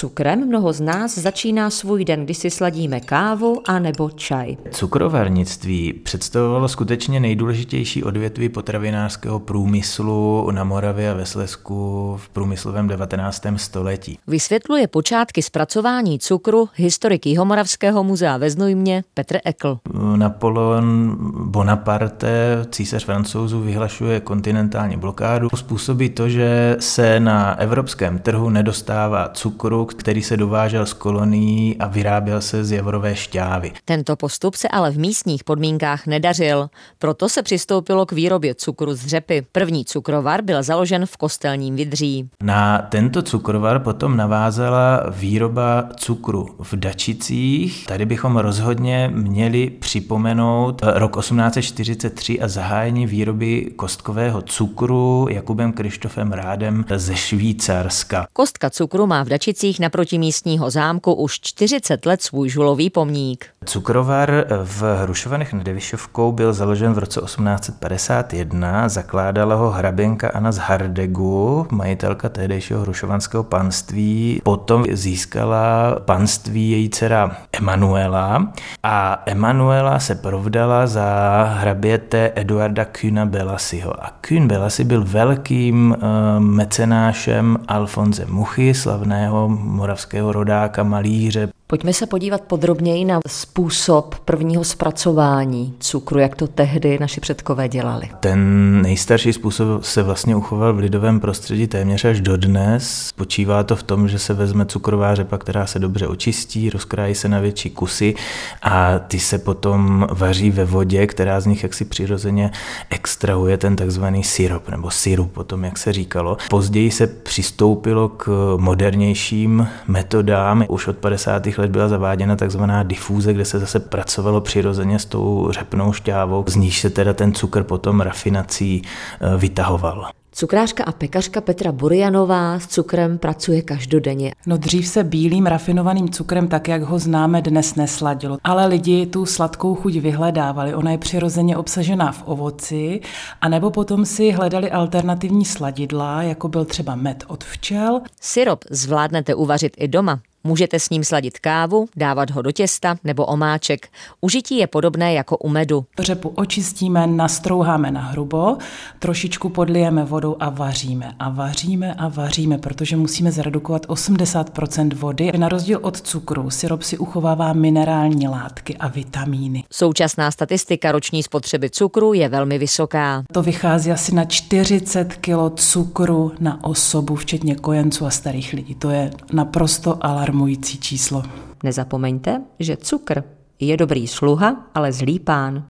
cukrem mnoho z nás začíná svůj den, když si sladíme kávu a nebo čaj. Cukrovarnictví představovalo skutečně nejdůležitější odvětví potravinářského průmyslu na Moravě a ve Slesku v průmyslovém 19. století. Vysvětluje počátky zpracování cukru historik Jihomoravského muzea ve Znojmě Petr Ekl. Napoleon Bonaparte, císař francouzů, vyhlašuje kontinentální blokádu. Způsobí to, že se na evropském trhu nedostává cukru, který se dovážel z kolonií a vyráběl se z javorové šťávy. Tento postup se ale v místních podmínkách nedařil, proto se přistoupilo k výrobě cukru z řepy. První cukrovar byl založen v kostelním Vidří. Na tento cukrovar potom navázala výroba cukru v Dačicích. Tady bychom rozhodně měli připomenout rok 1843 a zahájení výroby kostkového cukru Jakubem Krištofem Rádem ze Švýcarska. Kostka cukru má v Dačicích naproti místního zámku už 40 let svůj žulový pomník. Cukrovar v Hrušovanech nad Devišovkou byl založen v roce 1851. Zakládala ho hraběnka Anna z Hardegu, majitelka tehdejšího hrušovanského panství. Potom získala panství její dcera Emanuela a Emanuela se provdala za hraběte Eduarda Kühna Belasiho. A Kühn Belasi byl velkým uh, mecenášem Alfonze Muchy, slavného moravského rodáka, malíře, Pojďme se podívat podrobněji na způsob prvního zpracování cukru, jak to tehdy naši předkové dělali. Ten nejstarší způsob se vlastně uchoval v lidovém prostředí téměř až dodnes. Počívá to v tom, že se vezme cukrová řepa, která se dobře očistí, rozkrájí se na větší kusy a ty se potom vaří ve vodě, která z nich jaksi přirozeně extrahuje ten takzvaný syrop nebo syrup, potom jak se říkalo. Později se přistoupilo k modernějším metodám. Už od 50 let byla zaváděna takzvaná difúze, kde se zase pracovalo přirozeně s tou řepnou šťávou, z níž se teda ten cukr potom rafinací e, vytahoval. Cukrářka a pekařka Petra Burianová s cukrem pracuje každodenně. No dřív se bílým rafinovaným cukrem, tak jak ho známe, dnes nesladilo. Ale lidi tu sladkou chuť vyhledávali. Ona je přirozeně obsažená v ovoci, anebo potom si hledali alternativní sladidla, jako byl třeba med od včel. Syrop zvládnete uvařit i doma. Můžete s ním sladit kávu, dávat ho do těsta nebo omáček. Užití je podobné jako u medu. Řepu očistíme, nastrouháme na hrubo, trošičku podlijeme vodou a vaříme. A vaříme a vaříme, protože musíme zredukovat 80% vody. Na rozdíl od cukru, syrop si uchovává minerální látky a vitamíny. Současná statistika roční spotřeby cukru je velmi vysoká. To vychází asi na 40 kg cukru na osobu, včetně kojenců a starých lidí. To je naprosto alarmující alarmující číslo. Nezapomeňte, že cukr je dobrý sluha, ale zlý pán.